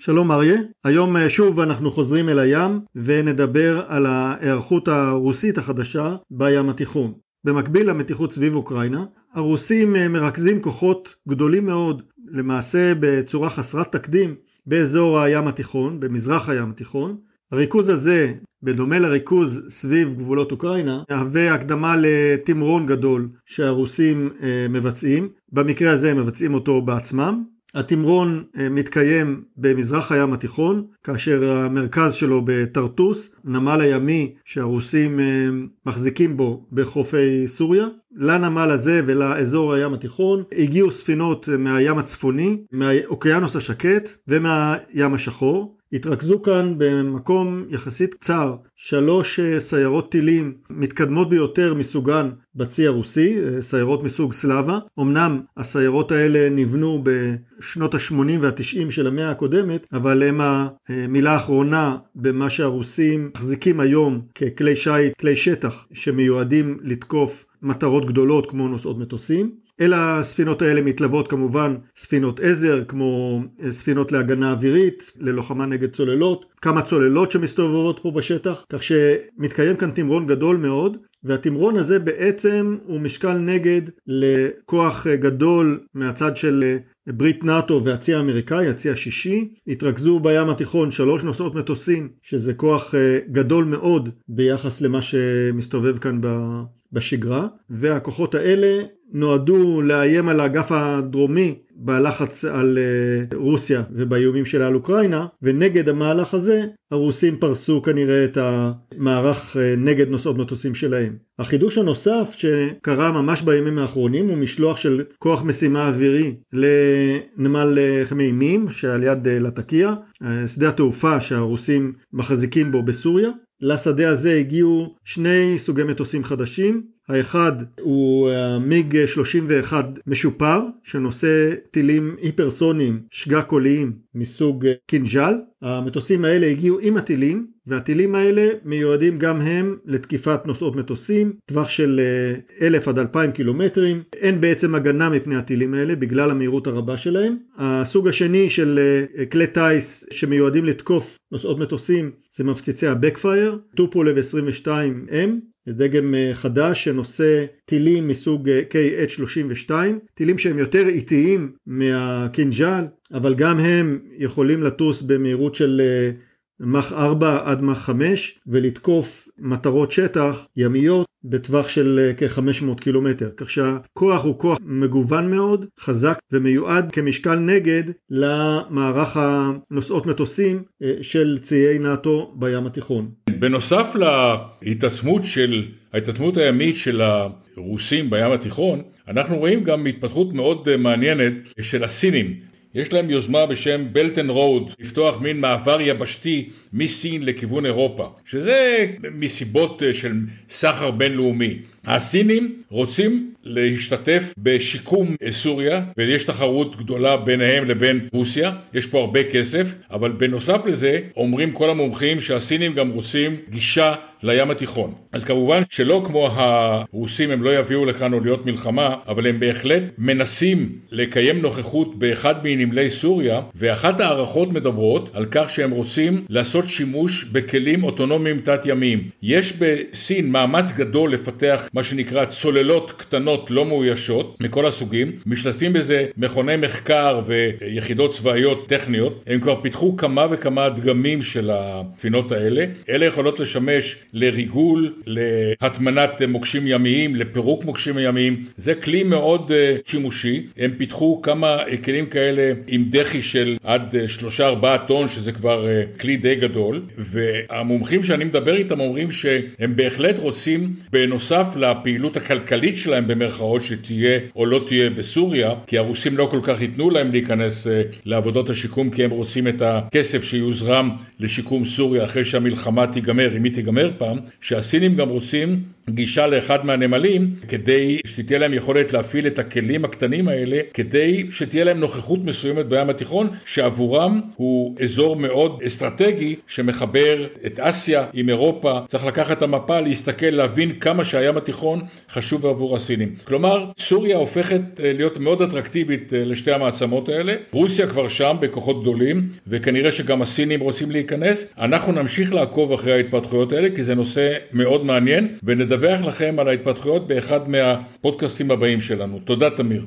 שלום אריה, היום אה, שוב אנחנו חוזרים אל הים ונדבר על ההיערכות הרוסית החדשה בים התיכון. במקביל למתיחות סביב אוקראינה, הרוסים אה, מרכזים כוחות גדולים מאוד, למעשה בצורה חסרת תקדים, באזור הים התיכון, במזרח הים התיכון. הריכוז הזה, בדומה לריכוז סביב גבולות אוקראינה, מהווה הקדמה לתמרון גדול שהרוסים אה, מבצעים. במקרה הזה הם מבצעים אותו בעצמם. התמרון אה, מתקיים במזרח הים התיכון, כאשר המרכז שלו בטרטוס, נמל הימי שהרוסים אה, מחזיקים בו בחופי סוריה. לנמל הזה ולאזור הים התיכון הגיעו ספינות מהים הצפוני, מהאוקיינוס השקט ומהים השחור. התרכזו כאן במקום יחסית קצר שלוש אה, סיירות טילים מתקדמות ביותר מסוגן בצי הרוסי, אה, סיירות מסוג סלאבה. אמנם הסיירות האלה נבנו בשנות ה-80 וה-90 של המאה הקודמת, אבל הם המילה האחרונה במה שהרוסים מחזיקים היום ככלי שיט, כלי שטח שמיועדים לתקוף מטרות גדולות כמו נוסעות מטוסים. אל הספינות האלה מתלוות כמובן ספינות עזר כמו אה, ספינות להגנה אווירית, ללוחמה נגד צוללות, כמה צוללות שמסתובבות פה בשטח, כך שמתקיים כאן תמרון גדול מאוד, והתמרון הזה בעצם הוא משקל נגד לכוח אה, גדול מהצד של אה, ברית נאט"ו והצי האמריקאי, הצי השישי, התרכזו בים התיכון שלוש נוסעות מטוסים, שזה כוח גדול מאוד ביחס למה שמסתובב כאן בשגרה, והכוחות האלה נועדו לאיים על האגף הדרומי בלחץ על uh, רוסיה ובאיומים שלה על אוקראינה, ונגד המהלך הזה הרוסים פרסו כנראה את המערך uh, נגד נוסעות מטוסים שלהם. החידוש הנוסף שקרה ממש בימים האחרונים הוא משלוח של כוח משימה אווירי לנמל uh, חמימים שעל יד לטקיה, שדה התעופה שהרוסים מחזיקים בו בסוריה. לשדה הזה הגיעו שני סוגי מטוסים חדשים, האחד הוא מיג 31 משופר שנושא טילים היפרסוניים שגה קוליים מסוג קינג'ל. המטוסים האלה הגיעו עם הטילים והטילים האלה מיועדים גם הם לתקיפת נוסעות מטוסים, טווח של 1,000 עד 2,000 קילומטרים. אין בעצם הגנה מפני הטילים האלה בגלל המהירות הרבה שלהם. הסוג השני של כלי טיס שמיועדים לתקוף נוסעות מטוסים זה מפציצי ה-Backfire, טופולב 22M דגם אה, חדש שנושא טילים מסוג אה, KH-32, טילים שהם יותר איטיים מהקינג'ל, אבל גם הם יכולים לטוס במהירות של אה, מח 4 עד מח 5 ולתקוף מטרות שטח ימיות בטווח של אה, כ-500 קילומטר. כך שהכוח הוא כוח מגוון מאוד, חזק ומיועד כמשקל נגד למערך הנושאות מטוסים של ציי נאט"ו בים התיכון. בנוסף להתעצמות של, ההתעצמות הימית של הרוסים בים התיכון, אנחנו רואים גם התפתחות מאוד מעניינת של הסינים. יש להם יוזמה בשם Belt and Road, לפתוח מין מעבר יבשתי מסין לכיוון אירופה, שזה מסיבות של סחר בינלאומי. הסינים רוצים להשתתף בשיקום סוריה ויש תחרות גדולה ביניהם לבין רוסיה, יש פה הרבה כסף, אבל בנוסף לזה אומרים כל המומחים שהסינים גם רוצים גישה לים התיכון. אז כמובן שלא כמו הרוסים הם לא יביאו לכאן אוניות מלחמה, אבל הם בהחלט מנסים לקיים נוכחות באחד מנמלי סוריה, ואחת ההערכות מדברות על כך שהם רוצים לעשות שימוש בכלים אוטונומיים תת-ימיים. יש בסין מאמץ גדול לפתח מה שנקרא צוללות קטנות לא מאוישות מכל הסוגים, משתתפים בזה מכוני מחקר ויחידות צבאיות טכניות, הם כבר פיתחו כמה וכמה דגמים של הספינות האלה, אלה יכולות לשמש לריגול, להטמנת מוקשים ימיים, לפירוק מוקשים ימיים, זה כלי מאוד אה, שימושי, הם פיתחו כמה כלים כאלה עם דחי של עד אה, שלושה ארבעה טון שזה כבר אה, כלי די גדול. והמומחים שאני מדבר איתם אומרים שהם בהחלט רוצים בנוסף לפעילות הכלכלית שלהם במרכאות שתהיה או לא תהיה בסוריה, כי הרוסים לא כל כך ייתנו להם להיכנס uh, לעבודות השיקום כי הם רוצים את הכסף שיוזרם לשיקום סוריה אחרי שהמלחמה תיגמר, אם היא תיגמר פעם, שהסינים גם רוצים גישה לאחד מהנמלים כדי שתהיה להם יכולת להפעיל את הכלים הקטנים האלה כדי שתהיה להם נוכחות מסוימת בים התיכון שעבורם הוא אזור מאוד אסטרטגי שמחבר את אסיה עם אירופה. צריך לקחת את המפה להסתכל להבין כמה שהים התיכון חשוב עבור הסינים. כלומר סוריה הופכת אה, להיות מאוד אטרקטיבית אה, לשתי המעצמות האלה. רוסיה כבר שם בכוחות גדולים וכנראה שגם הסינים רוצים להיכנס. אנחנו נמשיך לעקוב אחרי ההתפתחויות האלה כי זה נושא מאוד מעניין ונדבר נדווח לכם על ההתפתחויות באחד מהפודקאסטים הבאים שלנו. תודה תמיר.